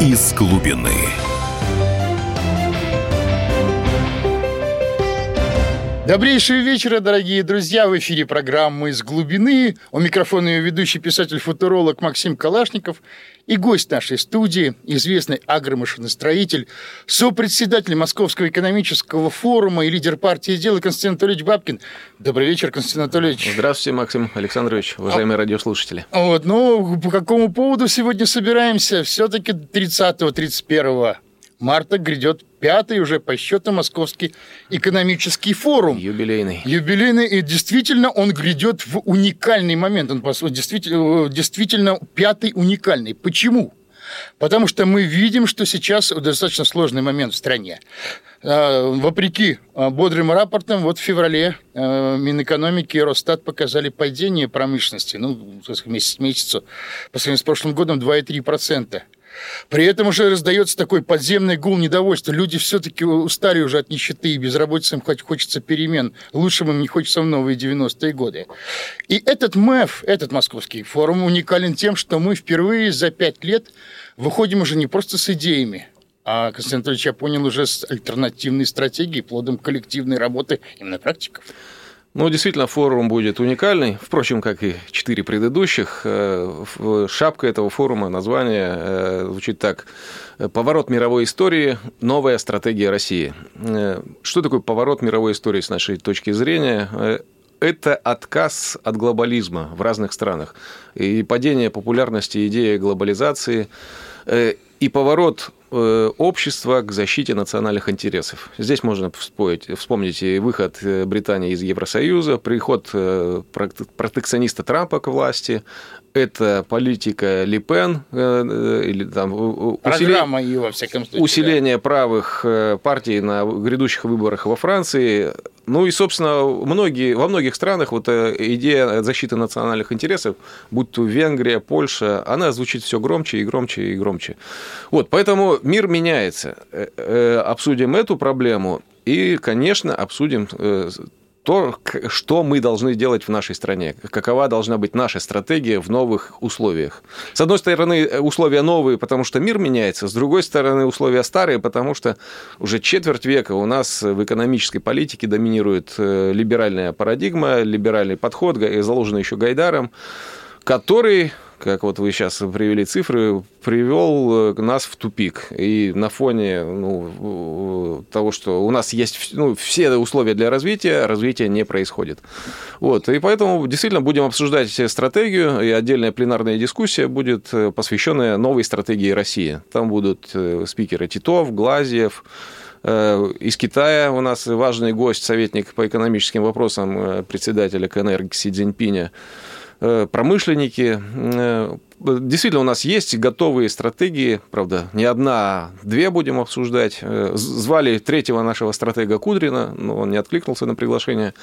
из глубины. Добрейшего вечера, дорогие друзья! В эфире программы «Из глубины». У микрофона ее ведущий писатель-футуролог Максим Калашников и гость нашей студии, известный агромашиностроитель, сопредседатель Московского экономического форума и лидер партии «Дело» Константин Анатольевич Бабкин. Добрый вечер, Константин Анатольевич. Здравствуйте, Максим Александрович, уважаемые а... радиослушатели. Вот, ну, по какому поводу сегодня собираемся? Все-таки 30-31 марта грядет пятый уже по счету Московский экономический форум. Юбилейный. Юбилейный, и действительно он грядет в уникальный момент. Он действительно, действительно пятый уникальный. Почему? Потому что мы видим, что сейчас достаточно сложный момент в стране. А, вопреки а, бодрым рапортам, вот в феврале Минэкономики и Росстат показали падение промышленности, ну, месяц месяцу, по сравнению с прошлым годом 2,3%. При этом уже раздается такой подземный гул недовольства. Люди все-таки устали уже от нищеты и безработицы, им хоть хочется перемен. Лучшим им не хочется в новые 90-е годы. И этот МЭФ, этот московский форум уникален тем, что мы впервые за пять лет выходим уже не просто с идеями, а, Константин Анатольевич, я понял, уже с альтернативной стратегией, плодом коллективной работы именно практиков. Ну, действительно, форум будет уникальный, впрочем, как и четыре предыдущих. Э, шапка этого форума, название э, звучит так. «Поворот мировой истории. Новая стратегия России». Э, что такое поворот мировой истории с нашей точки зрения? это отказ от глобализма в разных странах и падение популярности идеи глобализации и поворот Э, общества к защите национальных интересов. Здесь можно вспомнить, вспомнить и выход э, Британии из Евросоюза, приход э, протекциониста Трампа к власти, это политика Ли Пен, или там усиление, ее, во всяком случае, усиление да. правых партий на грядущих выборах во Франции, ну и, собственно, многие, во многих странах вот э, идея защиты национальных интересов, будь то Венгрия, Польша, она звучит все громче и громче и громче. Вот, поэтому мир меняется. Э, э, обсудим эту проблему и, конечно, обсудим то, что мы должны делать в нашей стране, какова должна быть наша стратегия в новых условиях. С одной стороны, условия новые, потому что мир меняется, с другой стороны, условия старые, потому что уже четверть века у нас в экономической политике доминирует э, либеральная парадигма, либеральный подход, заложенный еще Гайдаром, который как вот вы сейчас привели цифры, привел э, нас в тупик. И на фоне ну, того, что у нас есть ну, все условия для развития, развития не происходит. Вот. И поэтому действительно будем обсуждать стратегию, и отдельная пленарная дискуссия будет э, посвященная новой стратегии России. Там будут э, спикеры Титов, Глазьев, из Китая у нас важный гость, советник по экономическим вопросам председателя КНР Си Цзиньпиня. Э, промышленники. Э, действительно, у нас есть готовые стратегии, правда, не одна, а две будем обсуждать. Э, звали третьего нашего стратега Кудрина, но он не откликнулся на приглашение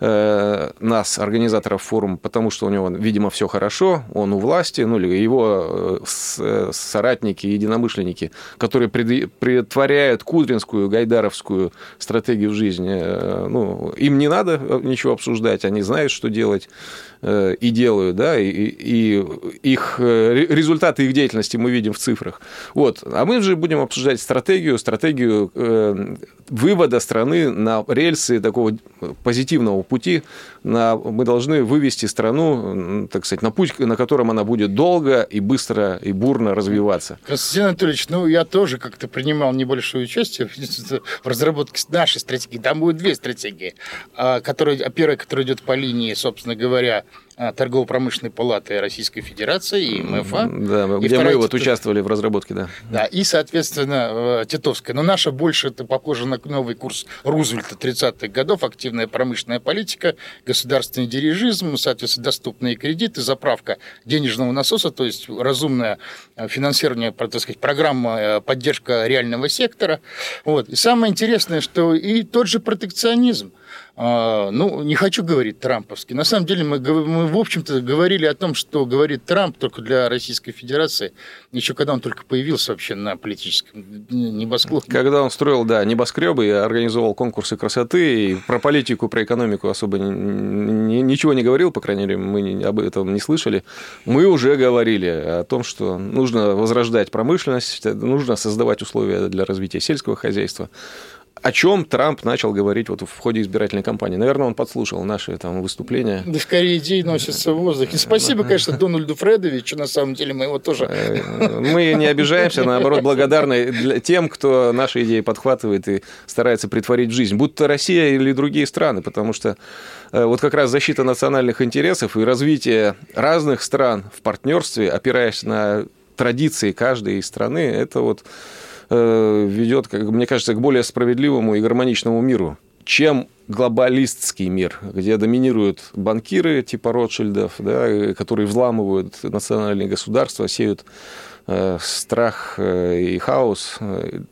нас, организаторов форума, потому что у него, видимо, все хорошо, он у власти, ну или его соратники, единомышленники, которые притворяют кудринскую, гайдаровскую стратегию в жизни, ну, им не надо ничего обсуждать, они знают, что делать Э, и делают, да, и, и их э, результаты их деятельности мы видим в цифрах. Вот. А мы же будем обсуждать стратегию, стратегию э, вывода страны на рельсы такого позитивного пути. На, мы должны вывести страну, так сказать, на путь, на котором она будет долго и быстро и бурно развиваться. Константин Анатольевич, ну я тоже как-то принимал небольшое участие в разработке нашей стратегии. Там будет две стратегии. А, которая, первая, которая идет по линии, собственно говоря, а, торгово-промышленной палаты Российской Федерации и МФА. Да, и где мы вот участвовали в разработке, да. Да, и, соответственно, э, Титовская. Но наша больше это похоже на новый курс Рузвельта 30-х годов, активная промышленная политика, государственный дирижизм, соответственно, доступные кредиты, заправка денежного насоса, то есть разумное э, финансирование, так сказать, программа э, поддержка реального сектора. Вот. И самое интересное, что и тот же протекционизм – а, ну, не хочу говорить трамповский. На самом деле мы, мы, в общем-то, говорили о том, что говорит Трамп только для Российской Федерации, еще когда он только появился вообще на политическом небосклоне. Когда он строил, да, небоскребы и организовал конкурсы красоты, и про политику, про экономику особо ничего не говорил, по крайней мере, мы об этом не слышали. Мы уже говорили о том, что нужно возрождать промышленность, нужно создавать условия для развития сельского хозяйства о чем Трамп начал говорить вот в ходе избирательной кампании. Наверное, он подслушал наши там выступления. Да скорее идеи носятся в воздухе. Спасибо, конечно, Дональду Фредовичу, на самом деле мы его тоже... Э, мы не обижаемся, наоборот, благодарны тем, кто наши идеи подхватывает и старается притворить в жизнь, будто Россия или другие страны, потому что э, вот как раз защита национальных интересов и развитие разных стран в партнерстве, опираясь на традиции каждой страны, это вот Э, ведет, мне кажется, к более справедливому и гармоничному миру, чем глобалистский мир, где доминируют банкиры типа Ротшильдов, да, которые взламывают национальные государства, сеют э, страх э, и хаос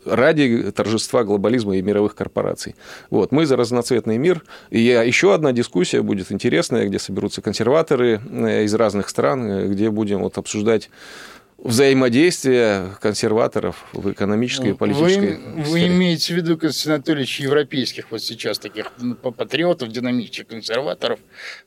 ради торжества глобализма и мировых корпораций. Вот. Мы за разноцветный мир. И еще одна дискуссия будет интересная, где соберутся консерваторы из разных стран, где будем вот обсуждать взаимодействие консерваторов в экономической и политической Вы, вы имеете в виду, Константин Анатольевич, европейских вот сейчас таких патриотов, динамичных консерваторов,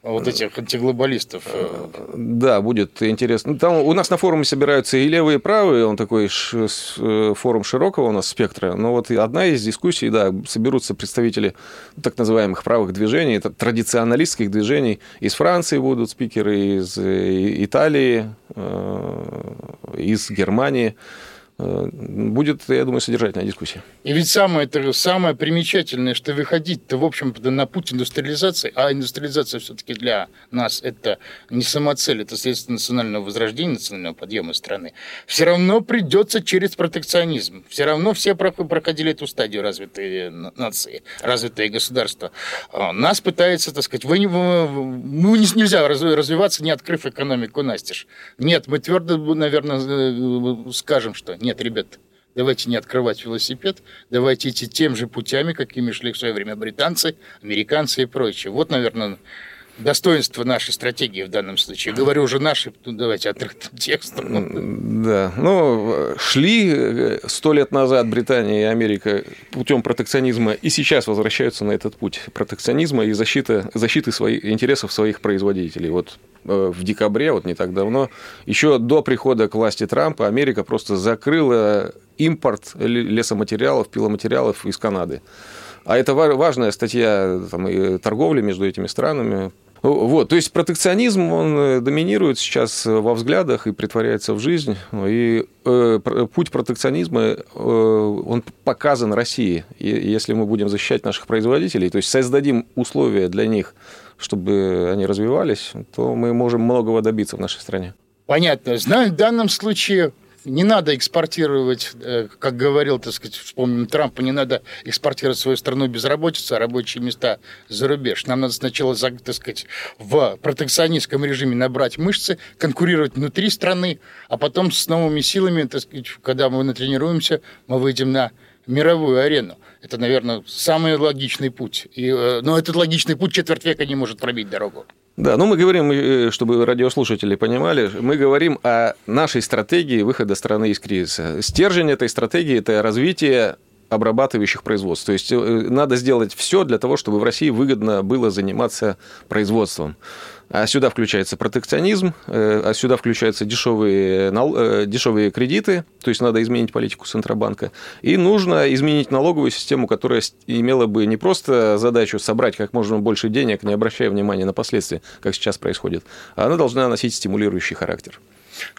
вот этих антиглобалистов? Э, да, будет интересно. Ну, там у нас на форуме собираются и левые, и правые, он такой э, форум широкого у нас спектра, но вот одна из дискуссий, да, соберутся представители так называемых правых движений, традиционалистских движений, из Франции будут спикеры, из э, Италии, из Германии. Э, будет, я думаю, содержательная дискуссия. И ведь самое, это, самое примечательное, что выходить-то, в общем-то, на путь индустриализации, а индустриализация все-таки для нас это не самоцель, это средство национального возрождения, национального подъема страны, все равно придется через протекционизм. Все равно все проходили эту стадию развитые нации, развитые государства. Нас пытается, так сказать, вы, ну, нельзя развиваться, не открыв экономику настежь. Нет, мы твердо, наверное, э, скажем, что нет, ребят, давайте не открывать велосипед, давайте идти тем же путями, какими шли в свое время британцы, американцы и прочее. Вот, наверное, достоинство нашей стратегии в данном случае. Говорю уже наши, ну, давайте открытым текстом. Да, ну, шли э, сто лет назад Британия и Америка путем протекционизма и сейчас возвращаются на этот путь протекционизма и защиты, защиты своих, интересов своих производителей. Вот Э, в декабре, вот не так давно, еще до прихода к власти Трампа, Америка просто закрыла импорт лесоматериалов, пиломатериалов из Канады. А это важная статья там, и торговли между этими странами. Вот, то есть протекционизм, он э, доминирует сейчас во взглядах и притворяется в жизнь. И э, путь протекционизма, э, он показан России. И если мы будем защищать наших производителей, то есть создадим условия для них чтобы они развивались, то мы можем многого добиться в нашей стране. Понятно. Знаю, в данном случае не надо экспортировать, э, как говорил, так сказать, вспомним Трампа, не надо экспортировать свою страну безработицу, а рабочие места за рубеж. Нам надо сначала, так сказать, в протекционистском режиме набрать мышцы, конкурировать внутри страны, а потом с новыми силами, так сказать, когда мы натренируемся, мы выйдем на мировую арену. Это, наверное, самый логичный путь. И, э, но этот логичный путь четверть века не может пробить дорогу. Да, ну мы говорим, э, чтобы радиослушатели понимали, мы говорим о нашей стратегии выхода страны из кризиса. Стержень этой стратегии – это развитие обрабатывающих производств. То есть э, надо сделать все для того, чтобы в России выгодно было заниматься производством. А сюда включается протекционизм, э, а сюда включаются дешевые, э, дешевые кредиты, то есть надо изменить политику Центробанка. И нужно изменить налоговую систему, которая имела бы не просто задачу собрать как можно больше денег, не обращая внимания на последствия, как сейчас происходит, а она должна носить стимулирующий характер.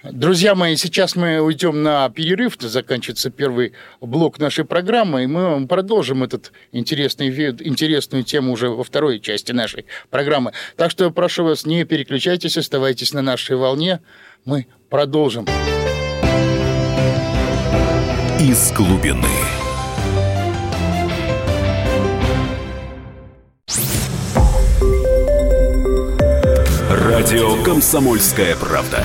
Друзья мои, сейчас мы уйдем на перерыв, заканчивается первый блок нашей программы, и мы продолжим этот интересный, интересную тему уже во второй части нашей программы. Так что прошу вас, не переключайтесь, оставайтесь на нашей волне, мы продолжим. Из глубины. Радио «Комсомольская правда».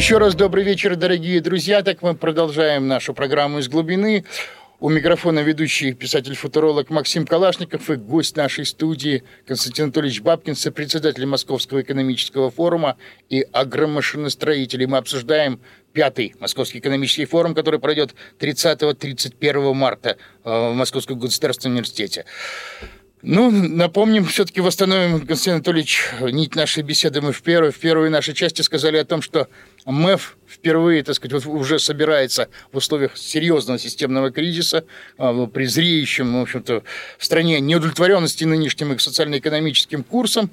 Еще раз добрый вечер, дорогие друзья. Так мы продолжаем нашу программу из глубины. У микрофона ведущий писатель-футуролог Максим Калашников и гость нашей студии Константин Анатольевич Бабкин, сопредседатель Московского экономического форума и агромашиностроитель. мы обсуждаем пятый Московский экономический форум, который пройдет 30-31 марта э, в Московском государственном университете. Ну, напомним, все-таки восстановим, Константин Анатольевич, нить нашей беседы. Мы в первой, в первой нашей части сказали о том, что МЭФ впервые, так сказать, вот уже собирается в условиях серьезного системного кризиса, а, при зреющем, в общем-то, стране неудовлетворенности нынешним социально-экономическим курсом,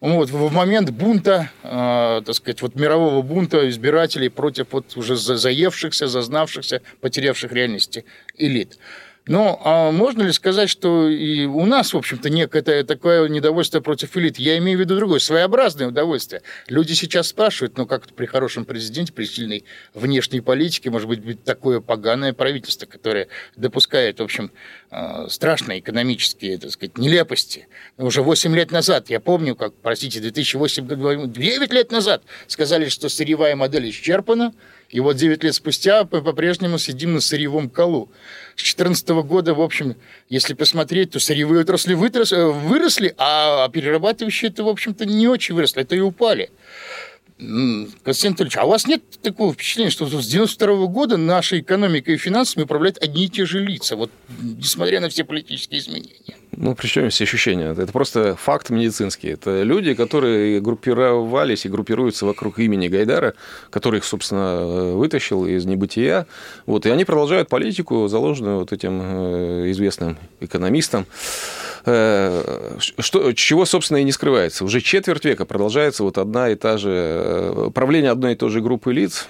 вот, в момент бунта, э, так сказать, вот мирового бунта избирателей против вот уже заевшихся, зазнавшихся, потерявших реальности элит. Но а можно ли сказать, что и у нас, в общем-то, некое такое недовольство против элит? Я имею в виду другое, своеобразное удовольствие. Люди сейчас спрашивают, ну как при хорошем президенте, при сильной внешней политике может быть такое поганое правительство, которое допускает, в общем, а, страшные экономические, так сказать, нелепости. Уже 8 лет назад, я помню, как, простите, 2008 году, 9 лет назад сказали, что сырьевая модель исчерпана, и вот 9 лет спустя по-прежнему сидим на сырьевом колу. С 2014 года, в общем, если посмотреть, то сырьевые отрасли выросли, а перерабатывающие-то, в общем-то, не очень выросли, это и упали. Константин Анатольевич, а у вас нет такого впечатления, что с 92 года нашей экономикой и финансами управляют одни и те же лица, вот несмотря на все политические изменения? Ну, причем все ощущения. Это просто факт медицинский. Это люди, которые группировались и группируются вокруг имени Гайдара, который их, собственно, вытащил из небытия. Вот, и они продолжают политику, заложенную вот этим э, известным экономистом. Э, что, чего, собственно, и не скрывается. Уже четверть века продолжается вот одна и та же э, правление одной и той же группы лиц.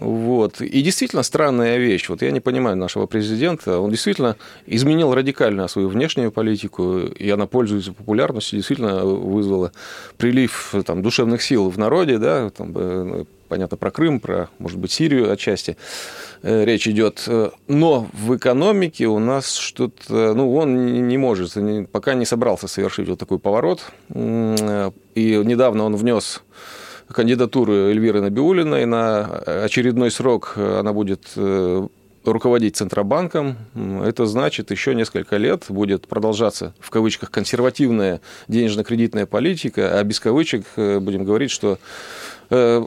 Вот. И действительно странная вещь. Вот я не понимаю нашего президента. Он действительно изменил радикально свою внешнюю политику, и она пользуется популярностью, действительно вызвала прилив там, душевных сил в народе, да, там, э, понятно, про Крым, про, может быть, Сирию отчасти. Э, речь идет. Но в экономике у нас что-то... Ну, он не может, пока не собрался совершить вот такой поворот. Э, и недавно он внес кандидатуру Эльвиры Набиулиной на очередной срок. Она будет э, руководить Центробанком. Это значит, еще несколько лет будет продолжаться, в кавычках, консервативная денежно-кредитная политика, а без кавычек будем говорить, что Э,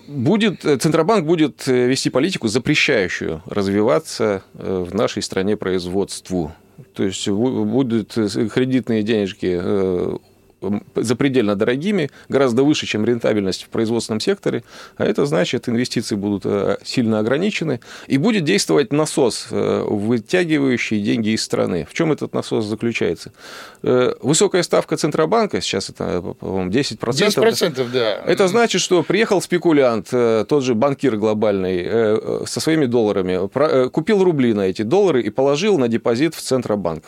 будет, э, Центробанк будет э, вести политику, запрещающую развиваться в нашей стране производству. То есть будут кредитные денежки запредельно дорогими, гораздо выше, чем рентабельность в производственном секторе, а это значит, инвестиции будут э, сильно ограничены, и будет действовать насос, э, вытягивающий деньги из страны. В чем этот насос заключается? Э, высокая ставка Центробанка, сейчас это, по-моему, 10%. 10%, да. Это значит, что приехал спекулянт, тот же банкир глобальный, со своими долларами, купил рубли на эти доллары и положил на депозит в Центробанк.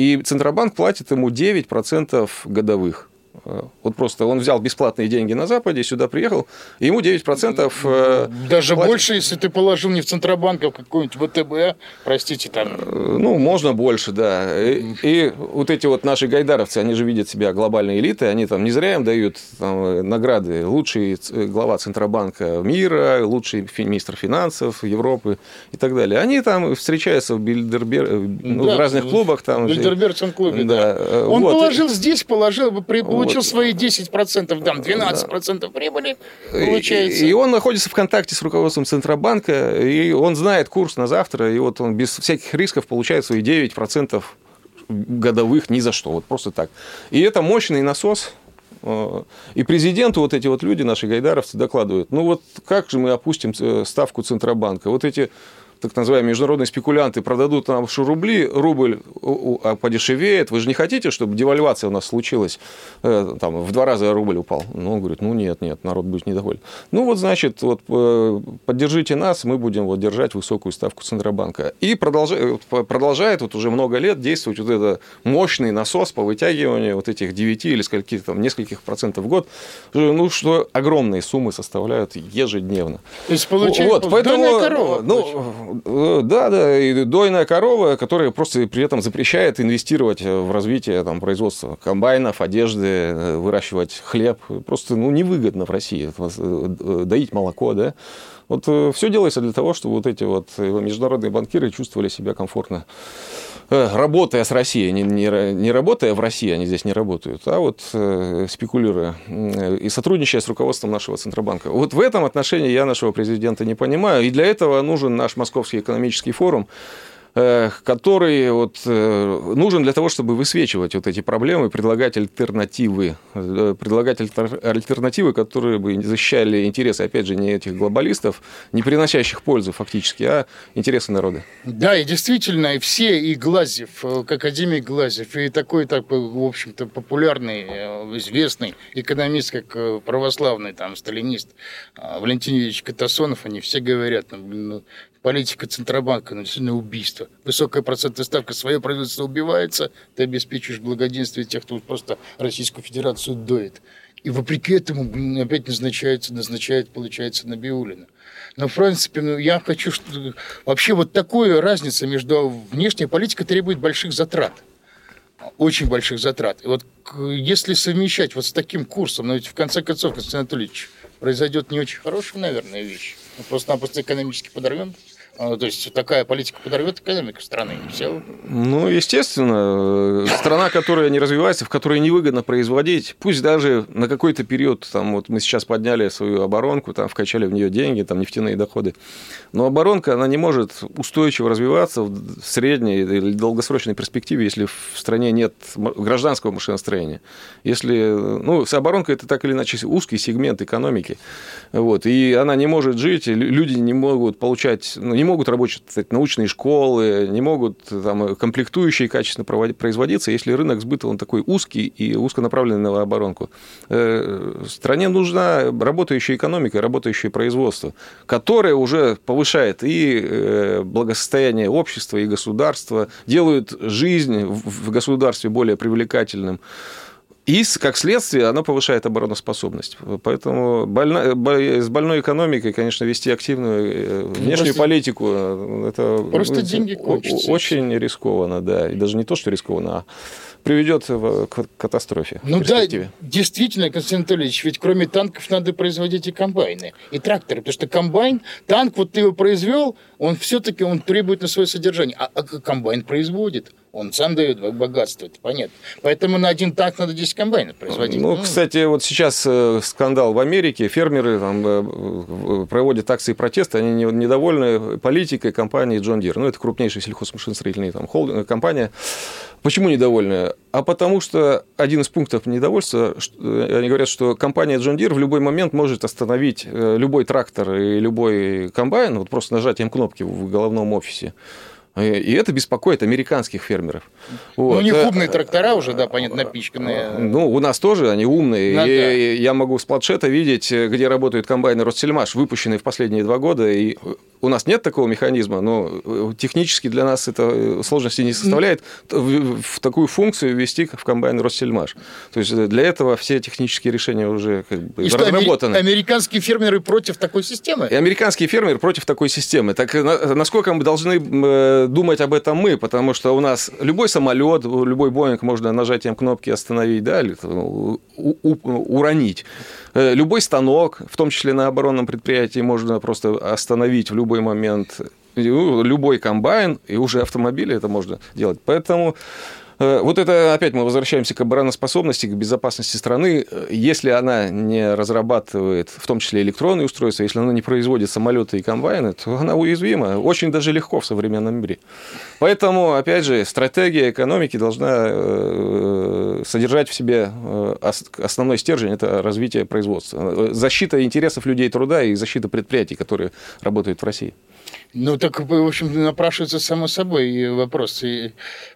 И Центробанк платит ему 9% годовых. Э, вот просто он взял бесплатные деньги на Западе, сюда приехал, и ему 9% э, Даже платит. больше, если ты положил не в Центробанк, а в какой-нибудь ВТБ, простите, там... Э, ну, можно больше, да. И, и вот эти вот наши гайдаровцы, они же видят себя глобальной элитой, они там не зря им дают там, награды. Лучший глава Центробанка мира, лучший министр финансов Европы и так далее. Они там встречаются в, Бильдербер... ну, да, в разных клубах. Там, в Бильдербергском клубе, да. да. Он вот. положил здесь, положил, при получил вот. свои 10%, там 12% да. прибыли, получается. И, и он находится в контакте с руководством Центробанка, и он знает курс на завтра, и вот он без всяких рисков получает свои 9% годовых ни за что, вот просто так. И это мощный насос, э, и президенту вот эти вот люди, наши гайдаровцы, докладывают, ну вот как же мы опустим э, ставку Центробанка? Вот эти так называемые международные спекулянты продадут нам рубли, рубль а, подешевеет. Вы же не хотите, чтобы девальвация у нас случилась, э, там, в два раза рубль упал? Ну, он говорит, ну, нет, нет, народ будет недоволен. Ну, вот, значит, вот, э, поддержите нас, мы будем вот, держать высокую ставку Центробанка. И продолжает, продолжает вот уже много лет действовать вот этот мощный насос по вытягиванию вот этих 9 или скольких, там, нескольких процентов в год, ну, что огромные суммы составляют ежедневно. То есть, получается, вот, поэтому, корова. Ну, э, да, да, и дойная корова, которая просто при этом запрещает инвестировать в развитие там, производства комбайнов, одежды, э, выращивать хлеб. Просто ну, невыгодно в России э, доить молоко, да. Вот все делается для того, чтобы вот эти вот международные банкиры чувствовали себя комфортно работая с Россией, не, не, не работая в России, они здесь не работают, а вот э, спекулируя и сотрудничая с руководством нашего Центробанка. Вот в этом отношении я нашего президента не понимаю, и для этого нужен наш Московский экономический форум, Э, который вот э, нужен для того, чтобы высвечивать вот эти проблемы, предлагать альтернативы, э, предлагать альтернативы, которые бы защищали интересы, опять же, не этих глобалистов, не приносящих пользу фактически, а интересы народа. Да, и действительно, и все, и Глазев, академик Глазев, и такой, так, в общем-то, популярный, известный экономист, как православный там сталинист Валентин Юрьевич Катасонов, они все говорят, ну, ну политика Центробанка, ну, действительно убийство. Высокая процентная ставка, свое правительство убивается, ты обеспечиваешь благоденствие тех, кто просто Российскую Федерацию доит. И вопреки этому опять назначается, назначает, получается, Набиулина. Но, в принципе, ну, я хочу, что вообще вот такая разница между внешней политикой требует больших затрат. Очень больших затрат. И вот если совмещать вот с таким курсом, ну ведь в конце концов, Константин Анатольевич, произойдет не очень хорошая, наверное, вещь. Мы просто-напросто экономически подорвем то есть такая политика подорвет экономику страны. Все. Ну, естественно, страна, которая не развивается, в которой невыгодно производить, пусть даже на какой-то период, там вот мы сейчас подняли свою оборонку, там вкачали в нее деньги, там нефтяные доходы, но оборонка, она не может устойчиво развиваться в средней или долгосрочной перспективе, если в стране нет гражданского машиностроения. Если, ну, оборонка это так или иначе узкий сегмент экономики, вот, и она не может жить, люди не могут получать, ну, не могут работать научные школы, не могут там, комплектующие качественно производиться, если рынок сбыта он такой узкий и узконаправленный на оборонку. Э, стране нужна работающая экономика, работающее производство, которое уже повышает и э, благосостояние общества, и государства, делает жизнь в государстве более привлекательным. И, как следствие, оно повышает обороноспособность. Поэтому больна, с больной экономикой, конечно, вести активную э, внешнюю просто, политику, э, это просто деньги кончатся. очень рискованно, да. И даже не то, что рискованно, а приведет к катастрофе. Ну да, действительно, Константин Анатольевич, ведь кроме танков надо производить и комбайны, и тракторы, потому что комбайн, танк, вот ты его произвел, он все-таки он требует на свое содержание, а, а комбайн производит. Он сам дает богатство, это понятно. Поэтому на один танк надо 10 комбайнов производить. Ну, ну, кстати, вот сейчас э, скандал в Америке. Фермеры там э, проводят акции протеста, они недовольны политикой компании John Deere. Ну, это крупнейшая сельхозмашиностроительная там, холдинг, компания. Почему недовольны? А потому что один из пунктов недовольства, э, они говорят, что компания John Deere в любой момент может остановить любой трактор и любой комбайн, вот просто нажатием кнопки в головном офисе. Э, и это беспокоит американских фермеров. Вот. Ну, у них э, умные трактора уже, да, понятно, напичканные. Ну, у нас тоже они умные. Ну, и да. Я могу с планшета видеть, где работают комбайны Ростельмаш, выпущенные в последние два года. И у нас нет такого механизма, но э, технически для нас это сложности не составляет в такую функцию ввести в комбайн Ростельмаш. То есть для этого все технические решения уже как бы и разработаны. Что, американские фермеры против такой системы? И американские фермеры против такой системы. Так насколько мы должны думать об этом мы, потому что у нас любой самолет, любой Боинг можно нажатием кнопки остановить, да, или уронить. Э, любой станок, в том числе на оборонном предприятии, можно просто остановить в любой момент. Любой комбайн, и уже автомобили это можно делать. Поэтому вот это опять мы возвращаемся к обороноспособности, к безопасности страны. Если она не разрабатывает, в том числе электронные устройства, если она не производит самолеты и комбайны, то она уязвима. Очень даже легко в современном мире. Поэтому, опять же, стратегия экономики должна э, содержать в себе э, основной стержень – это развитие производства. Защита интересов людей труда и защита предприятий, которые работают в России. Ну, так, в общем, напрашивается само собой вопрос. И,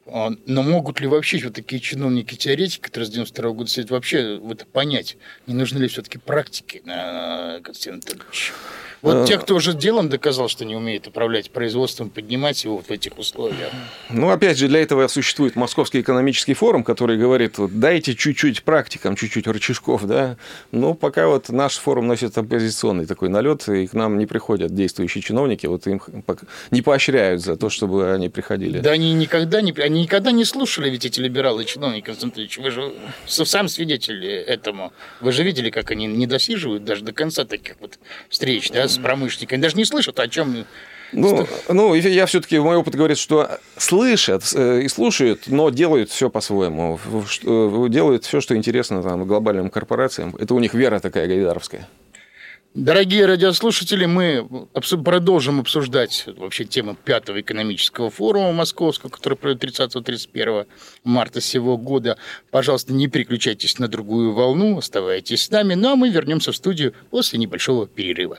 но могут ли вообще вот такие чиновники-теоретики, которые с 92 года сидят, вообще это понять? Не нужны ли все-таки практики, Константин Анатольевич? Вот а... те, кто уже делом доказал, что не умеет управлять производством, поднимать его вот в этих условиях. Ну, опять же, для этого существует Московский экономический форум, который говорит, вот, дайте чуть-чуть практикам, чуть-чуть рычажков, да. Но пока вот наш форум носит оппозиционный такой налет, и к нам не приходят действующие чиновники, вот им не поощряют за то, чтобы они приходили. Да они никогда не, они никогда не слушали ведь эти либералы чиновники, Константин Вы же сам свидетель этому. Вы же видели, как они не досиживают даже до конца таких вот встреч, да, с промышленниками, даже не слышат, о чем ну, ну, я все-таки, мой опыт говорит, что слышат э, и слушают, но делают все по-своему. Делают все, что интересно там, глобальным корпорациям. Это у них вера такая гайдаровская. Дорогие радиослушатели, мы продолжим обсуждать вообще тему пятого экономического форума московского, который пройдет 30-31 марта сего года. Пожалуйста, не переключайтесь на другую волну, оставайтесь с нами, ну а мы вернемся в студию после небольшого перерыва.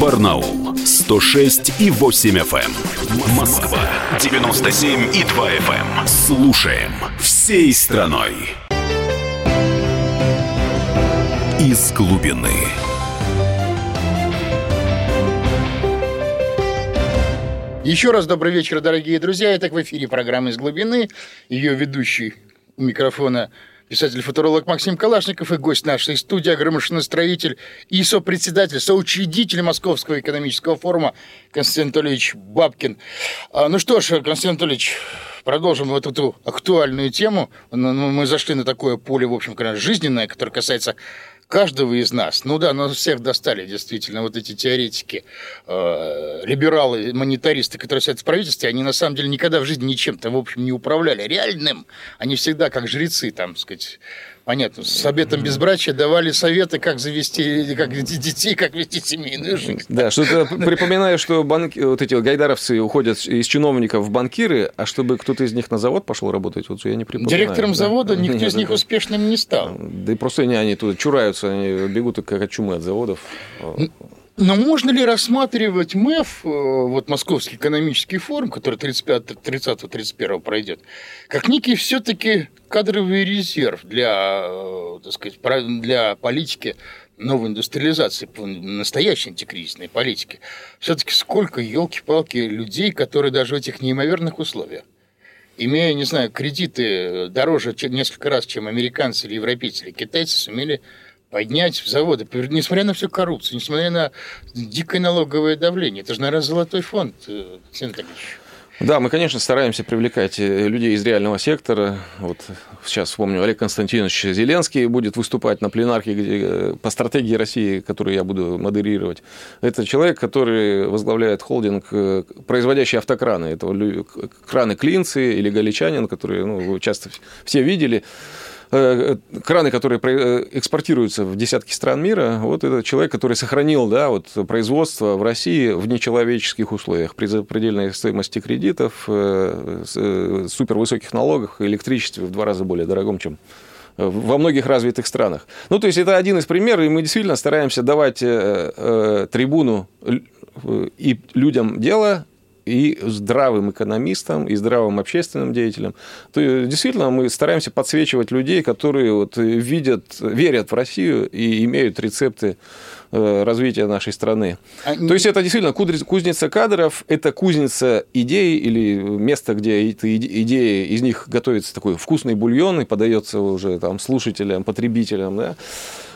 Барнаул 106 и 8 FM. Эм. Москва 97 и 2 FM. Эм. Слушаем всей страной. Из глубины. Еще раз добрый вечер, дорогие друзья. Это в эфире программы «Из глубины». Ее ведущий у микрофона писатель-футуролог Максим Калашников и гость нашей студии, агромашиностроитель и сопредседатель, соучредитель Московского экономического форума Константин Анатольевич Бабкин. А, ну что ж, Константин Анатольевич, продолжим вот эту актуальную тему. Ну, мы зашли на такое поле, в общем, жизненное, которое касается каждого из нас. Ну да, нас всех достали действительно вот эти теоретики, э, либералы, монетаристы, которые сидят в правительстве, они на самом деле никогда в жизни ничем-то, в общем, не управляли реальным. Они всегда как жрецы, там, сказать, Понятно. С обетом безбрачия давали советы, как завести как детей, как вести семейную жизнь. Да, что-то припоминаю, что банки, вот эти гайдаровцы уходят из чиновников в банкиры, а чтобы кто-то из них на завод пошел работать, вот я не припоминаю. Директором да. завода никто из них успешным не стал. Да и просто они, они тут чураются, они бегут как от чумы от заводов. Но можно ли рассматривать МЭФ, э, вот Московский экономический форум, который 30-31 пройдет, как некий все-таки кадровый резерв для, э, так сказать, для политики новой индустриализации, настоящей антикризисной политики. Все-таки сколько, елки-палки, людей, которые даже в этих неимоверных условиях, имея, не знаю, кредиты дороже несколько раз, чем американцы или европейцы или китайцы, сумели поднять заводы, несмотря на всю коррупцию, несмотря на дикое налоговое давление. Это же, наверное, золотой фонд, Александр э, Ильич. Да, мы, конечно, стараемся привлекать э, людей из реального сектора. Вот сейчас вспомню, Олег Константинович Зеленский будет выступать на пленарке где, э, по стратегии России, которую я буду модерировать. Это человек, который возглавляет холдинг, производящий автокраны. Это краны Клинцы или Галичанин, которые ну, часто все видели. Э, краны, которые э, экспортируются в десятки стран мира, вот это человек, который сохранил да, вот, производство в России в нечеловеческих условиях, при запредельной стоимости кредитов, э, супервысоких налогах, электричестве в два раза более дорогом, чем во многих развитых странах. Ну, то есть это один из примеров, и мы действительно стараемся давать трибуну и людям дела, и здравым экономистам, и здравым общественным деятелям. То действительно, мы стараемся подсвечивать людей, которые вот видят, верят в Россию и имеют рецепты Э, развития нашей страны. А... То есть это действительно кузница кадров, это кузница идей или место, где эти идеи, из них готовится такой вкусный бульон и подается уже там слушателям, потребителям, да,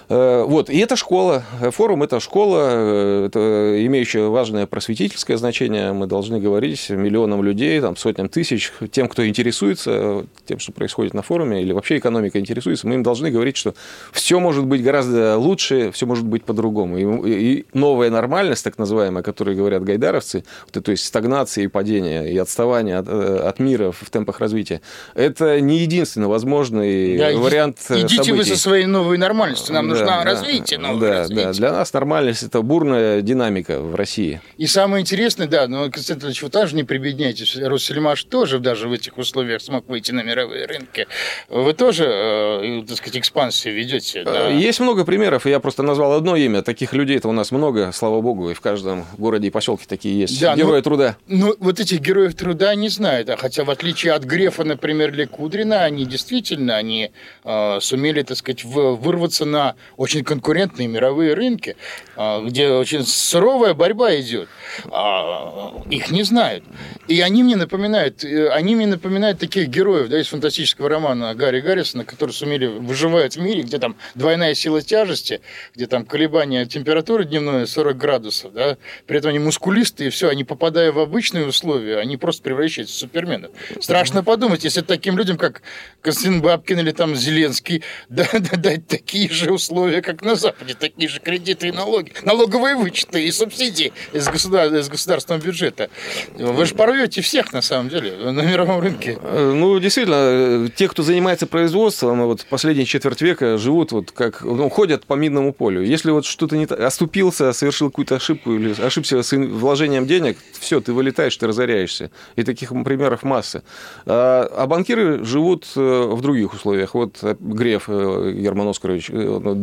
вот, и это школа, форум – это школа, э, это имеющая важное просветительское значение. Мы должны говорить миллионам людей, там, сотням тысяч, тем, кто интересуется тем, что происходит на форуме, или вообще экономика интересуется, мы им должны говорить, что все может быть гораздо лучше, все может быть по-другому. И новая нормальность, так называемая, о которой говорят гайдаровцы, то есть стагнация и падение, и отставание от, э, от мира в темпах развития, это не единственный возможный да, вариант Идите событий. вы со своей новой нормальностью, нам да, нужно да, развитие, новое да, развитие. Да, для нас нормальность – это бурная динамика в России. И самое интересное, да, но, Константин Ильич, вы тоже не прибедняйтесь, Россельмаш тоже даже в этих условиях смог выйти на мировые рынки. Вы тоже, э, так сказать, экспансию ведете? Да? Э, есть много примеров, я просто назвал одно имя. Таких людей-то у нас много, слава богу, и в каждом городе и поселке такие есть. Да, Герои но, труда. Ну, вот этих героев труда не знают, а хотя в отличие от Грефа, например, или Кудрина, они действительно, они э, сумели, так сказать, вырваться на очень конкурентные мировые рынки, а, где очень суровая борьба идет. А, их не знают. И они мне напоминают, э, они мне напоминают таких героев, да, из фантастического романа Гарри Гаррисона, которые сумели выживать в мире, где там двойная сила тяжести, где там колебания температуры дневной 40 градусов, да, при этом они мускулистые, и все, они попадая в обычные условия, они просто превращаются в суперменов. Страшно подумать, если таким людям, как Константин Бабкин или там Зеленский, да, да, дать такие же условия, как на Западе, такие же кредиты и налоги, налоговые вычеты и субсидии из, государ... из государственного бюджета. Вы же порвете всех, на самом деле, на мировом рынке. Э, ну, действительно, те, кто занимается производством, вот последние четверть века живут вот как, ну, ходят по минному полю. Если вот что-то не оступился, совершил какую-то ошибку или ошибся с вложением денег, все, ты вылетаешь, ты разоряешься. И таких примеров масса. А, а банкиры живут э, в других условиях. Вот Греф э, Герман Оскарович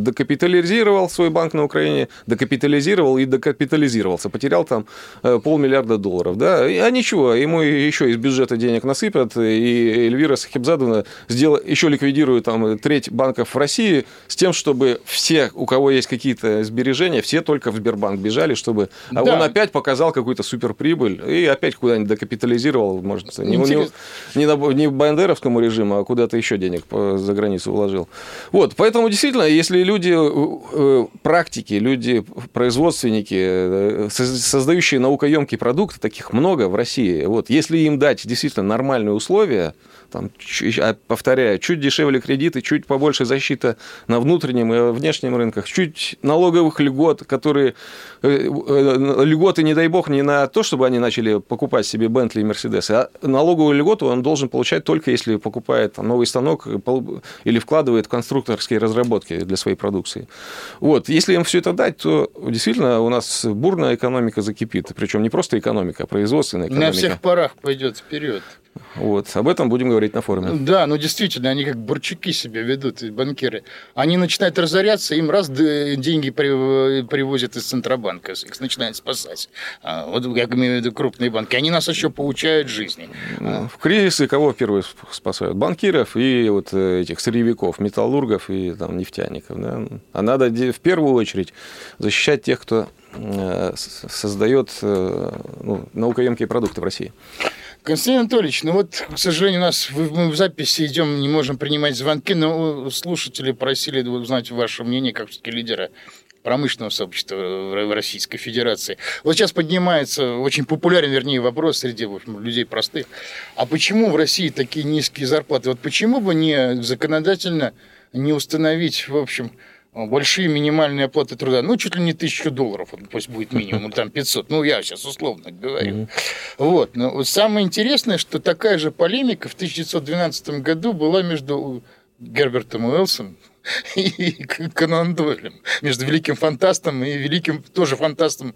докапитализировал свой банк на Украине, докапитализировал и докапитализировался, потерял там э, полмиллиарда долларов, да, а ничего, ему еще из бюджета денег насыпят, и Эльвира Сахибзадовна сделал, еще ликвидирует там треть банков в России с тем, чтобы все, у кого есть какие-то сбережения, все только в Сбербанк бежали, чтобы... А да. он опять показал какую-то суперприбыль и опять куда-нибудь докапитализировал, может, не, не, не, на, не в бандеровскому режиму, а куда-то еще денег за границу вложил. Вот, поэтому действительно, если люди Э, практики, люди, производственники, э, создающие наукоемкий продукт, таких много в России. Вот, если им дать действительно нормальные условия, там, повторяю, чуть дешевле кредиты, чуть побольше защита на внутреннем и внешнем рынках, чуть налоговых льгот, которые э, э, льготы, не дай бог, не на то, чтобы они начали покупать себе Бентли и Мерседесы, а налоговую льготу он должен получать только если покупает новый станок или вкладывает в конструкторские разработки для своей продукции. Вот. Если им все это дать, то действительно у нас бурная экономика закипит. Причем не просто экономика, а производственная экономика. На всех парах пойдет вперед. Вот. Об этом будем говорить на форуме. Да, ну действительно, они как бурчаки себя ведут, банкиры. Они начинают разоряться, им раз деньги привозят из Центробанка, их начинают спасать. А, вот я имею в виду крупные банки. Они нас еще получают жизни. Ну, в кризисы кого первые спасают? Банкиров и вот э, этих сырьевиков, металлургов и там, нефтяников. Да? А надо в первую очередь защищать тех, кто э, создает э, ну, наукоемкие продукты в России. Константин Анатольевич, ну вот, к сожалению, у нас мы в записи идем, не можем принимать звонки, но слушатели просили узнать ваше мнение как все-таки лидера промышленного сообщества в Российской Федерации. Вот сейчас поднимается очень популярен, вернее, вопрос среди в общем, людей простых. А почему в России такие низкие зарплаты? Вот почему бы не законодательно не установить, в общем, большие минимальные оплаты труда, ну, чуть ли не тысячу долларов, пусть будет минимум, ну, там 500, ну, я сейчас условно говорю. Вот, но вот самое интересное, что такая же полемика в 1912 году была между Гербертом Уэллсом, и Конан Дойлем, между великим фантастом и великим тоже фантастом.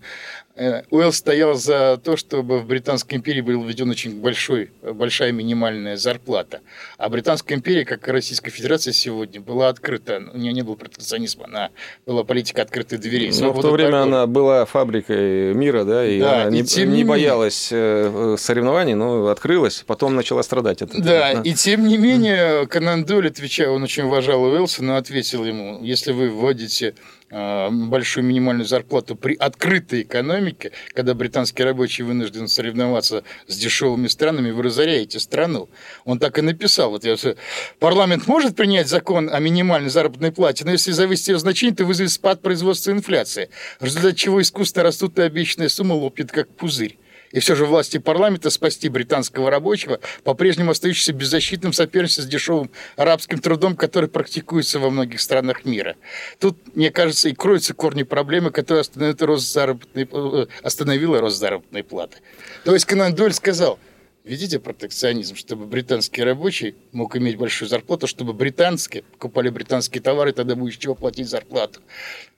Э, Уэллс стоял за то, чтобы в Британской империи был введен очень большой, большая минимальная зарплата. А Британская империя, как и Российская Федерация сегодня, была открыта. У нее не было протекционизма, она была политика открытых дверей. Но в то время торговли. она была фабрикой мира, да, и да, она и не, не, не боялась э, соревнований, но открылась, потом начала страдать от этого. Да, и тем не менее Конан Дойль, отвечая, он очень уважал Уэллса, но ответил ему, если вы вводите большую минимальную зарплату при открытой экономике, когда британские рабочие вынуждены соревноваться с дешевыми странами, вы разоряете страну. Он так и написал. Вот я, парламент может принять закон о минимальной заработной плате, но если завысить ее значение, то вызовет спад производства инфляции, в результате чего искусственно растут и обещанная сумма лопнет как пузырь. И все же власти парламента спасти британского рабочего, по-прежнему остающийся беззащитным соперничеством с дешевым арабским трудом, который практикуется во многих странах мира. Тут, мне кажется, и кроются корни проблемы, которая остановила рост заработной, э, остановила рост заработной платы. То есть Конан Дойль сказал, Видите протекционизм, чтобы британский рабочий мог иметь большую зарплату, чтобы британские покупали британские товары, тогда будешь чего платить зарплату.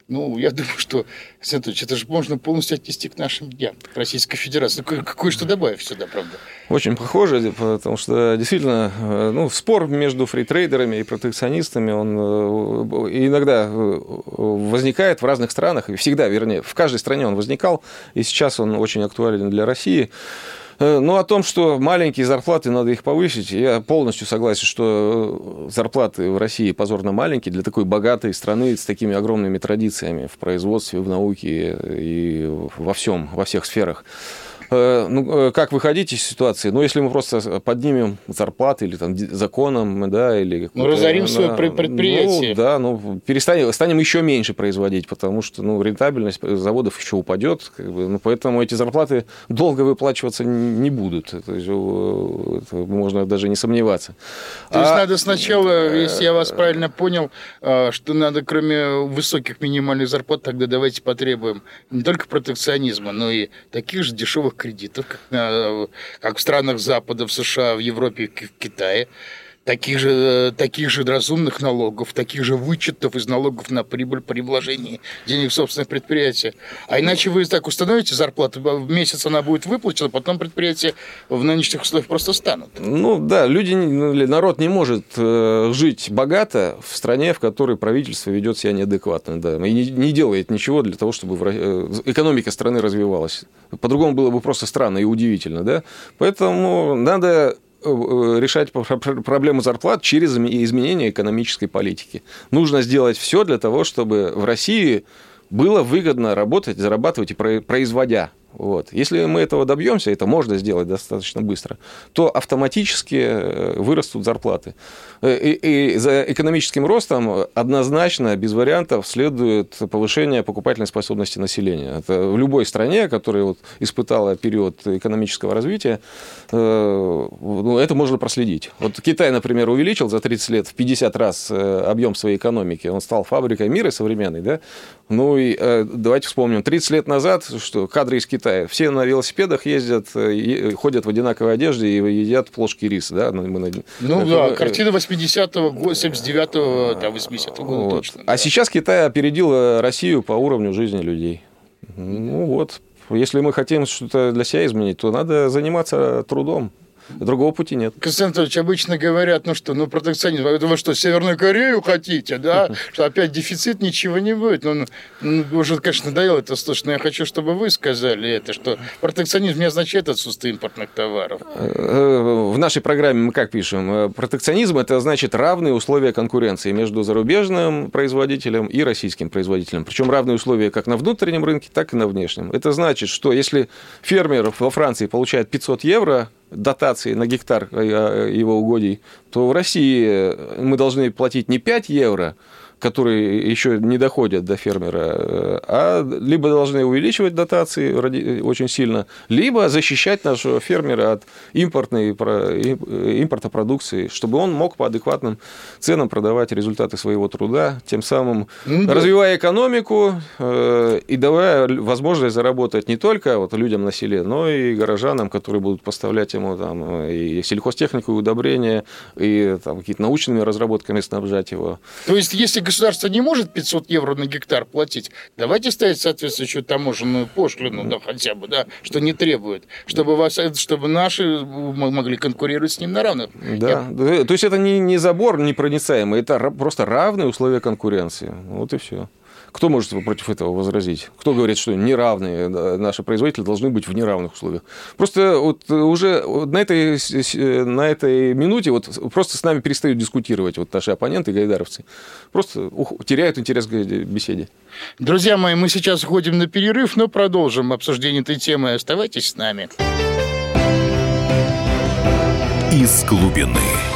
Ну, я думаю, что, Александр это же можно полностью отнести к нашим дням Российской Федерации. Ну, кое-что добавив сюда, правда. Очень похоже, потому что действительно, э, ну, спор между фритрейдерами и протекционистами, он э, иногда э, возникает в разных странах, и всегда, вернее, в каждой стране он возникал, и сейчас он очень актуален для России. Э, ну, о том, что маленькие зарплаты, надо их повысить, я полностью согласен, что э, зарплаты в России позорно маленькие для такой богатой страны с такими огромными традициями в производстве, в науке и во всем, во всех сферах. Э, ну, э, как выходить из ситуации? Ну, если мы просто поднимем зарплаты или там законом, да, или... Ну, разорим на, свое предприятие. Ну, да, ну, перестанем, станем еще меньше производить, потому что, ну, рентабельность заводов еще упадет, как бы, ну, поэтому эти зарплаты долго выплачиваться не будут. Это, э, это можно даже не сомневаться. То есть а... надо сначала, если я вас правильно понял, что надо, кроме высоких минимальных зарплат, тогда давайте потребуем не только протекционизма, но и таких же дешевых кредитов, как, на, как в странах Запада, в США, в Европе, в Китае таких же, таких же разумных налогов, таких же вычетов из налогов на прибыль при вложении денег в собственное предприятие. А иначе вы так установите зарплату, в месяц она будет выплачена, потом предприятия в нынешних условиях просто станут. Ну да, люди, ну, народ не может э, жить богато в стране, в которой правительство ведет себя неадекватно, да, и не, не делает ничего для того, чтобы э, экономика страны развивалась. По-другому было бы просто странно и удивительно, да. Поэтому надо решать проблему зарплат через изменение экономической политики. Нужно сделать все для того, чтобы в России было выгодно работать, зарабатывать и производя вот. Если мы этого добьемся, это можно сделать достаточно быстро, то автоматически э, вырастут зарплаты. Э, и, и за экономическим ростом однозначно, без вариантов, следует повышение покупательной способности населения. Это в любой стране, которая вот испытала период экономического развития, э, ну, это можно проследить. Вот Китай, например, увеличил за 30 лет в 50 раз объем своей экономики. Он стал фабрикой мира современной. Да? Ну и давайте вспомним, 30 лет назад, что кадры из Китая. Все на велосипедах ездят, э, ходят в одинаковой одежде и едят плошки риса. Да? Мы. Ну это, да, картина 80-го, 79-го, там, 80-го года вот. точно. А сейчас Китай опередил Россию по уровню жизни людей. Ну вот, если мы хотим что-то для себя изменить, то надо заниматься трудом. Другого пути нет. Константин Анатольевич, обычно говорят, ну что, ну протекционизм, вы что, Северную Корею хотите, да? Что опять дефицит, ничего не будет. Ну, ну уже, конечно, надоело это слушать, но я хочу, чтобы вы сказали это, что протекционизм не означает отсутствие импортных товаров. Э, в нашей программе мы как пишем? Э, протекционизм – это значит равные условия конкуренции между зарубежным производителем и российским производителем. Причем равные условия как на внутреннем рынке, так и на внешнем. Это значит, что если фермер во Франции получает 500 евро дотации на гектар э, его угодий, то в России мы должны платить не 5 евро, которые еще не доходят до фермера, а либо должны увеличивать дотации очень сильно, либо защищать нашего фермера от импортной, импорта продукции, чтобы он мог по адекватным ценам продавать результаты своего труда, тем самым ну, развивая экономику э, и давая возможность заработать не только вот людям на селе, но и горожанам, которые будут поставлять ему там, и сельхозтехнику, и удобрения, и там, какие-то научными разработками снабжать его. То есть, если государство не может 500 евро на гектар платить, давайте ставить соответствующую таможенную пошлину, да, хотя бы, да, что не требует, чтобы, вас, чтобы наши могли конкурировать с ним на равных. Да, Я... то есть это не, не забор непроницаемый, это просто равные условия конкуренции. Вот и все. Кто может против этого возразить? Кто говорит, что неравные наши производители должны быть в неравных условиях? Просто вот уже на этой, на этой минуте вот просто с нами перестают дискутировать вот наши оппоненты, гайдаровцы. Просто теряют интерес к беседе. Друзья мои, мы сейчас уходим на перерыв, но продолжим обсуждение этой темы. Оставайтесь с нами. Из глубины.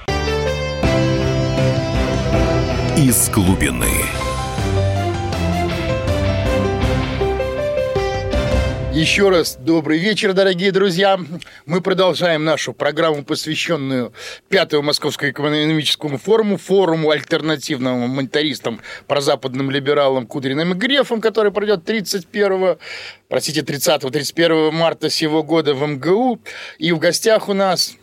Из глубины. Еще раз добрый вечер, дорогие друзья. Мы продолжаем нашу программу, посвященную пятому Московскому экономическому форуму, форуму альтернативным монетаристам, прозападным либералам Кудриным и Грефом, который пройдет 31 простите, 30-31 марта сего года в МГУ. И в гостях у нас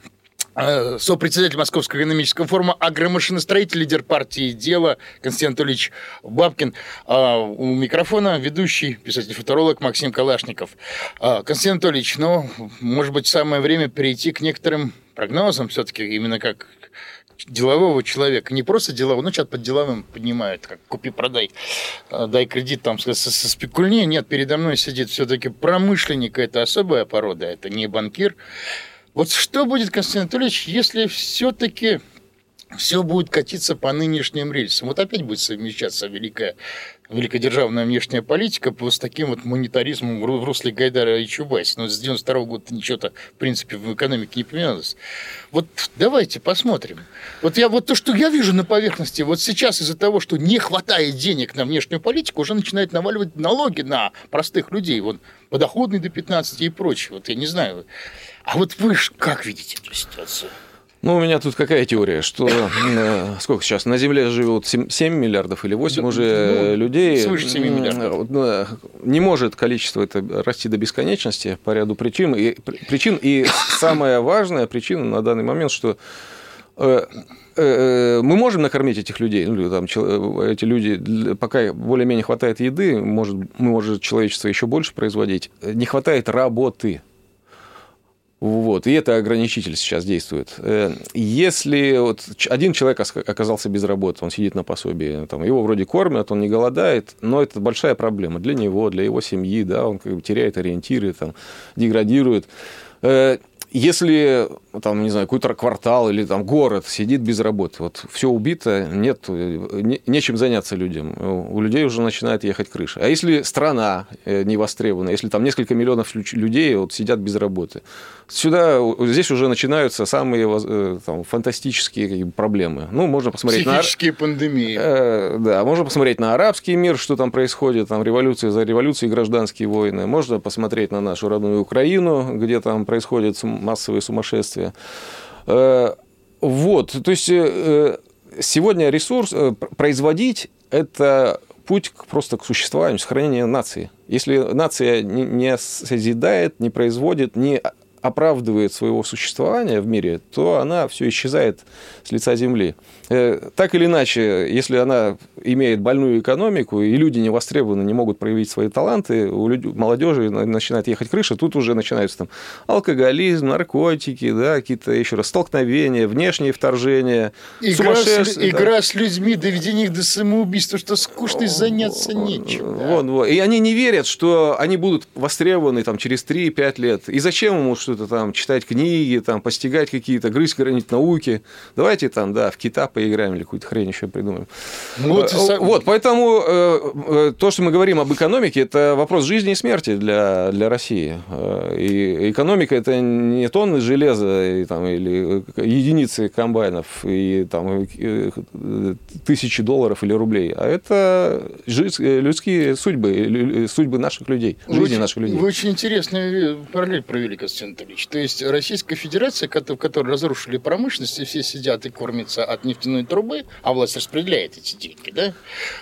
сопредседатель Московского экономического форума, агромашиностроитель, лидер партии «Дело» Константин Анатольевич Бабкин. А, у микрофона ведущий писатель-футуролог Максим Калашников. А, Константин Анатольевич, ну, может быть, самое время перейти к некоторым прогнозам, все-таки именно как делового человека, не просто делового, ну, сейчас под деловым поднимают, как купи-продай, а, дай кредит там со, со спекульни. Нет, передо мной сидит все-таки промышленник, это особая порода, это не банкир. Вот что будет, Константин Анатольевич, если все-таки все будет катиться по нынешним рельсам. Вот опять будет совмещаться великая, великодержавная внешняя политика с таким вот монетаризмом в русле Гайдара и Чубайса. Но с 92 года ничего-то, в принципе, в экономике не поменялось. Вот давайте посмотрим. Вот я вот то, что я вижу на поверхности, вот сейчас из-за того, что не хватает денег на внешнюю политику, уже начинают наваливать налоги на простых людей. Вот подоходный до 15 и прочее. Вот я не знаю. А вот вы как видите эту ситуацию? Ну, у меня тут какая теория, что э, сколько сейчас на Земле живут 7, 7 миллиардов или 8 да, уже ну, людей. Свыше 7 миллиардов. Э, не может количество это расти до бесконечности по ряду причин. И, причин. и самая важная причина на данный момент, что э, мы можем накормить этих людей, ну, там, эти люди, пока более-менее хватает еды, может, может человечество еще больше производить, не хватает работы. Вот, и это ограничитель сейчас действует. Э, если вот один человек оказался без работы, он сидит на пособии, там, его вроде кормят, он не голодает, но это большая проблема для него, для его семьи, да, он как бы теряет ориентиры, там, деградирует. Если там, не знаю, какой-то квартал или там город сидит без работы, вот все убито, нет, не, нечем заняться людям, у людей уже начинает ехать крыша. А если страна э, не востребована, если там несколько миллионов людей вот сидят без работы, сюда, здесь уже начинаются самые э, там, фантастические проблемы. Ну, можно посмотреть Психические на... пандемии. Э, да, можно посмотреть на арабский мир, что там происходит, там революция за революцией, гражданские войны. Можно посмотреть на нашу родную Украину, где там происходят массовые сумасшествия. Э, вот, то есть э, сегодня ресурс производить – это путь просто к существованию, сохранению нации. Если нация не созидает, не производит, не оправдывает своего существования в мире, то она все исчезает с лица земли. Э, так или иначе, если она имеет больную экономику, и люди не востребованы, не могут проявить свои таланты, у людей, молодежи начинает ехать крыша, тут уже начинаются там алкоголизм, наркотики, да, какие-то еще раз столкновения, внешние вторжения, игра с, да. игра с людьми, доведение их до самоубийства, что скучно заняться нечем. Да. Вот, вот. И они не верят, что они будут востребованы там, через 3-5 лет. И зачем ему что-то там читать книги, там, постигать какие-то, грызть гранить науки. Давайте там, да, в Китай поиграем или какую-то хрень еще придумаем. Ну, вот, э, вот, поэтому э, э, то, что мы говорим об экономике, это вопрос жизни и смерти для, для России. И экономика – это не тонны железа и, там, или единицы комбайнов и там, тысячи долларов или рублей, а это людские судьбы, судьбы наших людей, жизни очень, наших людей. Вы очень интересную параллель провели, Константин Анатольевич. То есть Российская Федерация, которая разрушили промышленность, и все сидят и кормятся от нефтяной трубы, а власть распределяет эти деньги, да?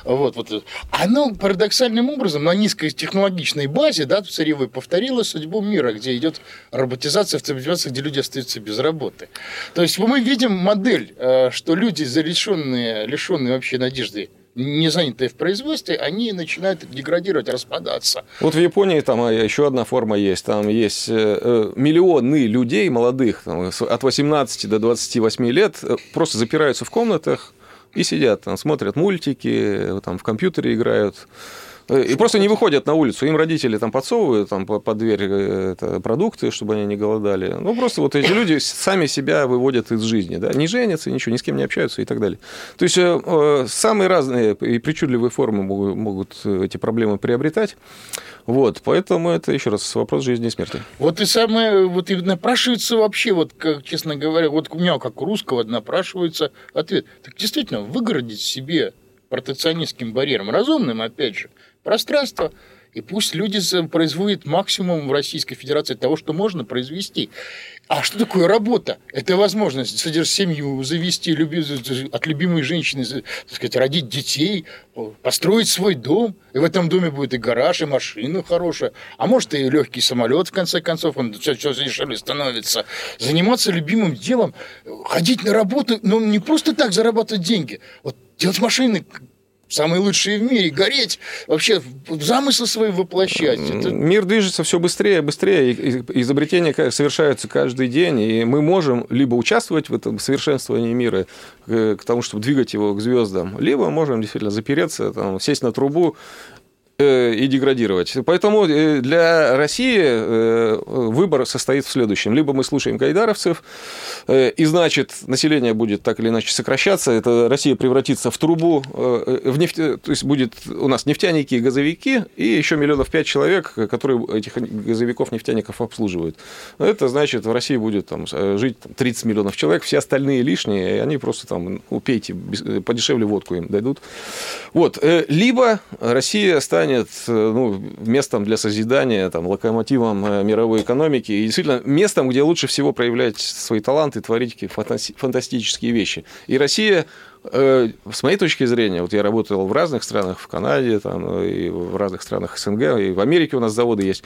Вот, вот. Оно парадоксальным образом на низкотехнологичной базе, да, сырьевой повторило судьбу мира, где идет роботизация, автоматизация, где люди остаются без работы. То есть мы видим модель, э, что люди, лишенные, лишенные вообще надежды не занятые в производстве, они начинают деградировать, распадаться. Вот в Японии там а, еще одна форма есть. Там есть э, э, миллионы людей молодых, там, от 18 до 28 лет, э, просто запираются в комнатах и сидят, там, смотрят мультики, там, в компьютере играют. Э, и просто не выходят на улицу. Им родители там подсовывают там, под дверь э, это, продукты, чтобы они не голодали. Ну, просто вот эти люди сами себя выводят из жизни. Да? Не женятся, ничего, ни с кем не общаются и так далее. То есть э, самые разные и причудливые формы могут, эти проблемы приобретать. Вот, поэтому это, еще раз, вопрос жизни и смерти. Вот и самое, вот и напрашивается вообще, вот, как, честно говоря, вот у меня, как у русского, напрашивается ответ. Так действительно, выгородить себе протекционистским барьером, разумным, опять же, пространство, и пусть люди производят максимум в Российской Федерации того, что можно произвести. А что такое работа? Это возможность содержать семью, завести люби... от любимой женщины, так сказать, родить детей, построить свой дом. И в этом доме будет и гараж, и машина хорошая. А может, и легкий самолет, в конце концов, он все, все дешевле становится. Заниматься любимым делом, ходить на работу, но не просто так зарабатывать деньги. Вот делать машины самые лучшие в мире, гореть, вообще замыслы свои воплощать. Это... Мир движется все быстрее, быстрее, изобретения совершаются каждый день, и мы можем либо участвовать в этом совершенствовании мира, к тому, чтобы двигать его к звездам, либо можем действительно запереться, там, сесть на трубу Э, и деградировать. Поэтому э, для России э, выбор состоит в следующем. Либо мы слушаем гайдаровцев, и значит, население будет так или иначе сокращаться, это Россия превратится в трубу, в нефть, то есть будет у нас нефтяники и газовики, и еще миллионов пять человек, которые этих газовиков, нефтяников обслуживают. Это значит, в России будет там, жить 30 миллионов человек, все остальные лишние, и они просто там, ну, пейте, подешевле водку им дадут. Вот. Либо Россия станет станет э, ну, местом для созидания, там, локомотивом э, мировой экономики и действительно местом, где лучше всего проявлять свои таланты, творить какие фантастические вещи. И Россия э, с моей точки зрения, вот я работал в разных странах, в Канаде, там, и в разных странах СНГ, и в Америке у нас заводы есть.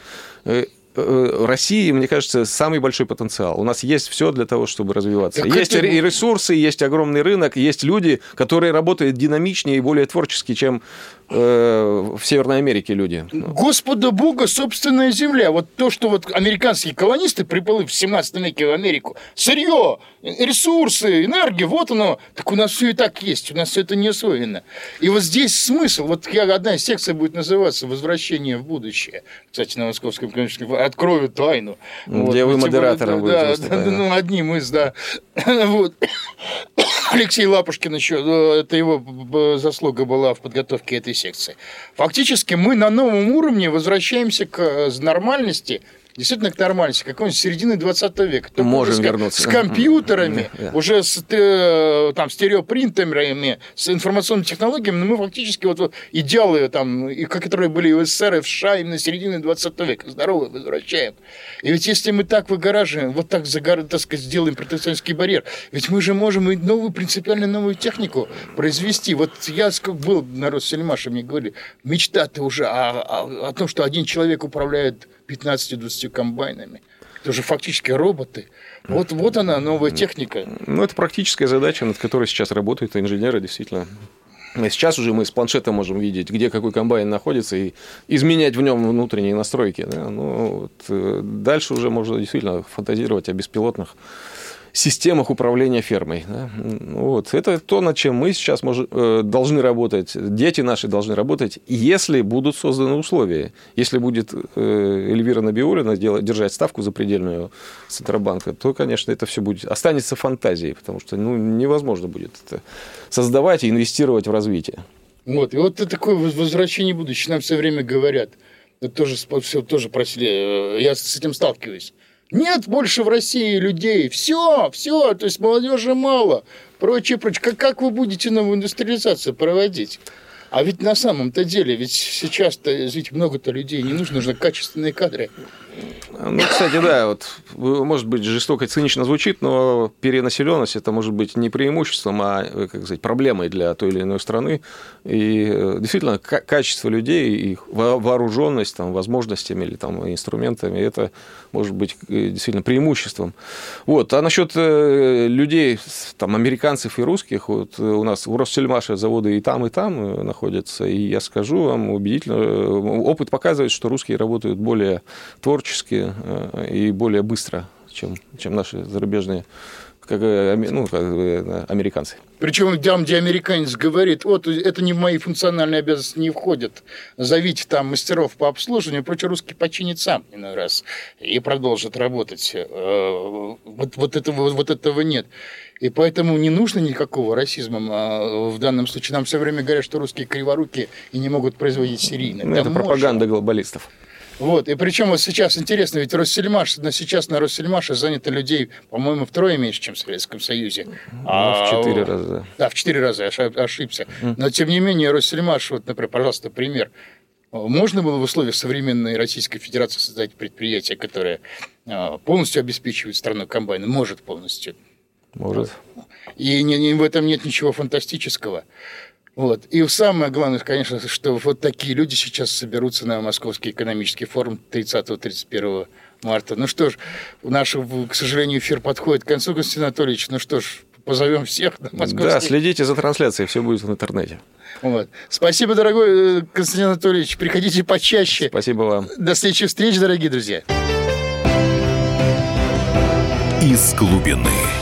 Э, России, мне кажется, самый большой потенциал. У нас есть все для того, чтобы развиваться. Так есть это... и ресурсы, есть огромный рынок, есть люди, которые работают динамичнее и более творчески, чем э, в Северной Америке люди. Господа Бога, собственная земля. Вот то, что вот американские колонисты приплыли в 17 веке в Америку, сырье, ресурсы, энергия, вот оно. Так у нас все и так есть, у нас все это не освоено. И вот здесь смысл. Вот я, одна из секций будет называться «Возвращение в будущее». Кстати, на Московском экономическом открою тайну. Где вот, вы модератором да, будете да, да, ну, одним из, да. вот. Алексей Лапушкин еще, э, это его заслуга была в подготовке этой секции. Фактически мы на новом уровне возвращаемся к э, нормальности – действительно к нормальности, какой-нибудь середины 20 века. Только Можем с, вернуться. С компьютерами, да. уже с э, там, стереопринтерами, с информационными технологиями, но мы фактически вот, вот идеалы, там, и, которые были в СССР и в США именно середины 20 века, здоровые возвращаем. И ведь если мы так выгораживаем, вот так, загор, так сказать, сделаем протекционистский барьер, ведь мы же можем и новую, принципиально новую технику произвести. Вот я был на Россельмаше, мне говорили, мечта-то уже о, о, о том, что один человек управляет 15-20 комбайнами. Это уже фактически роботы. Вот, вот она, новая техника. Ну, это практическая задача, над которой сейчас работают инженеры, действительно. Сейчас уже мы с планшета можем видеть, где какой комбайн находится, и изменять в нем внутренние настройки. Да? Ну, вот, э, дальше уже можно действительно фантазировать о беспилотных системах управления фермой. Да? Вот. Это то, над чем мы сейчас мож... Э, должны работать, дети наши должны работать, если будут созданы условия. Если будет э, Эльвира Набиулина держать ставку запредельную Центробанка, то, конечно, это все будет останется фантазией, потому что ну, невозможно будет это создавать и инвестировать в развитие. Вот, и вот это такое возвращение будущего. Нам все время говорят, тоже, все, тоже просили, э, я с этим сталкиваюсь. Нет больше в России людей. Все, все, то есть молодежи мало. Прочее, прочее. Как, как вы будете новую индустриализацию проводить? А ведь на самом-то деле, ведь сейчас-то ведь много-то людей не нужно, нужны качественные кадры. Ну, кстати, да, вот, может быть, жестоко и цинично звучит, но перенаселенность это может быть не преимуществом, а, как сказать, проблемой для той или иной страны. И э, действительно, качество людей, их вооруженность, там, возможностями или там, инструментами, это может быть э, действительно преимуществом. Вот. А насчет э, людей, там, американцев и русских, вот у нас у Ростельмаша заводы и там, и там находятся, и я скажу вам убедительно, опыт показывает, что русские работают более творчески э, и более быстро, чем, чем наши зарубежные как, э, ну, как э, американцы. Причем там, где американец говорит, вот это не в мои функциональные обязанности не входит, зовите там мастеров по обслуживанию, прочее, русский починит сам иной раз и продолжит работать. Вот, вот, этого, вот этого нет. И поэтому не нужно никакого расизма а, в данном случае. Нам все время говорят, что русские криворуки и не могут производить серийно. Ну, это пропаганда глобалистов. Вот. И причем вот сейчас интересно, ведь Россельмаш, на сейчас на Россельмаше занято людей, по-моему, втрое меньше, чем в Советском Союзе. Ну, а, в четыре раза. Да, в четыре раза, я ошибся. Но, тем не менее, Россельмаш, вот, например, пожалуйста, пример. Можно было в условиях современной Российской Федерации создать предприятие, которое а, полностью обеспечивает страну комбайна? Может полностью. Может. И не, не, в этом нет ничего фантастического. Вот. И самое главное, конечно, что вот такие люди сейчас соберутся на Московский экономический форум 30-31 марта. Ну что ж, наш, к сожалению, эфир подходит к концу, Константин Анатольевич. Ну что ж, позовем всех на Московский... Да, следите за трансляцией, все будет в интернете. Вот. Спасибо, дорогой э, Константин Анатольевич. Приходите почаще. Спасибо вам. До следующих встреч, дорогие друзья. Из глубины.